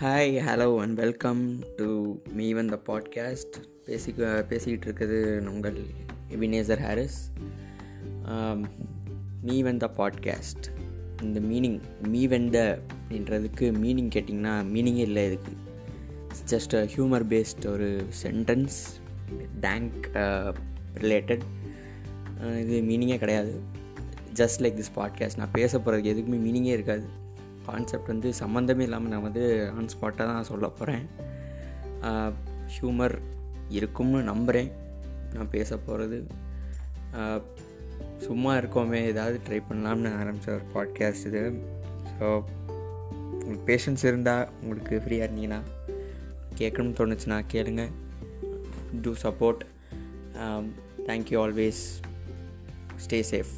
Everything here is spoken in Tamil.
Hi hello and welcome to me one the podcast பேசி பேசிக்கிட்டு இருக்குது உங்கள் Ebenezer Harris me one the podcast இந்த மீனிங் மீ வெந்த அப்படின்றதுக்கு மீனிங் கேட்டிங்கன்னா மீனிங்கே இல்லை இதுக்கு. ஜஸ்ட் ஹியூமர் பேஸ்ட் ஒரு சென்டென்ஸ் டேங்க் ரிலேட்டட் இது மீனிங்கே கிடையாது. ஜஸ்ட் லைக் திஸ் பாட்காஸ்ட் நான் பேச போகிறதுக்கு எதுக்குமே மீனிங்கே இருக்காது. கான்செப்ட் வந்து சம்மந்தமே இல்லாமல் நான் வந்து ஆன் ஸ்பாட்டாக தான் சொல்ல போகிறேன் ஹியூமர் இருக்கும்னு நம்புகிறேன் நான் பேச போகிறது சும்மா இருக்கோமே ஏதாவது ட்ரை பண்ணலாம்னு ஆரம்பித்த ஒரு பாட்காஸ்ட் இது. ஸோ உங்களுக்கு பேஷன்ஸ் இருந்தால் உங்களுக்கு ஃப்ரீயாக இருந்தீங்கன்னா கேட்கணும்னு தோணுச்சுன்னா கேளுங்க. Do support thank you always stay safe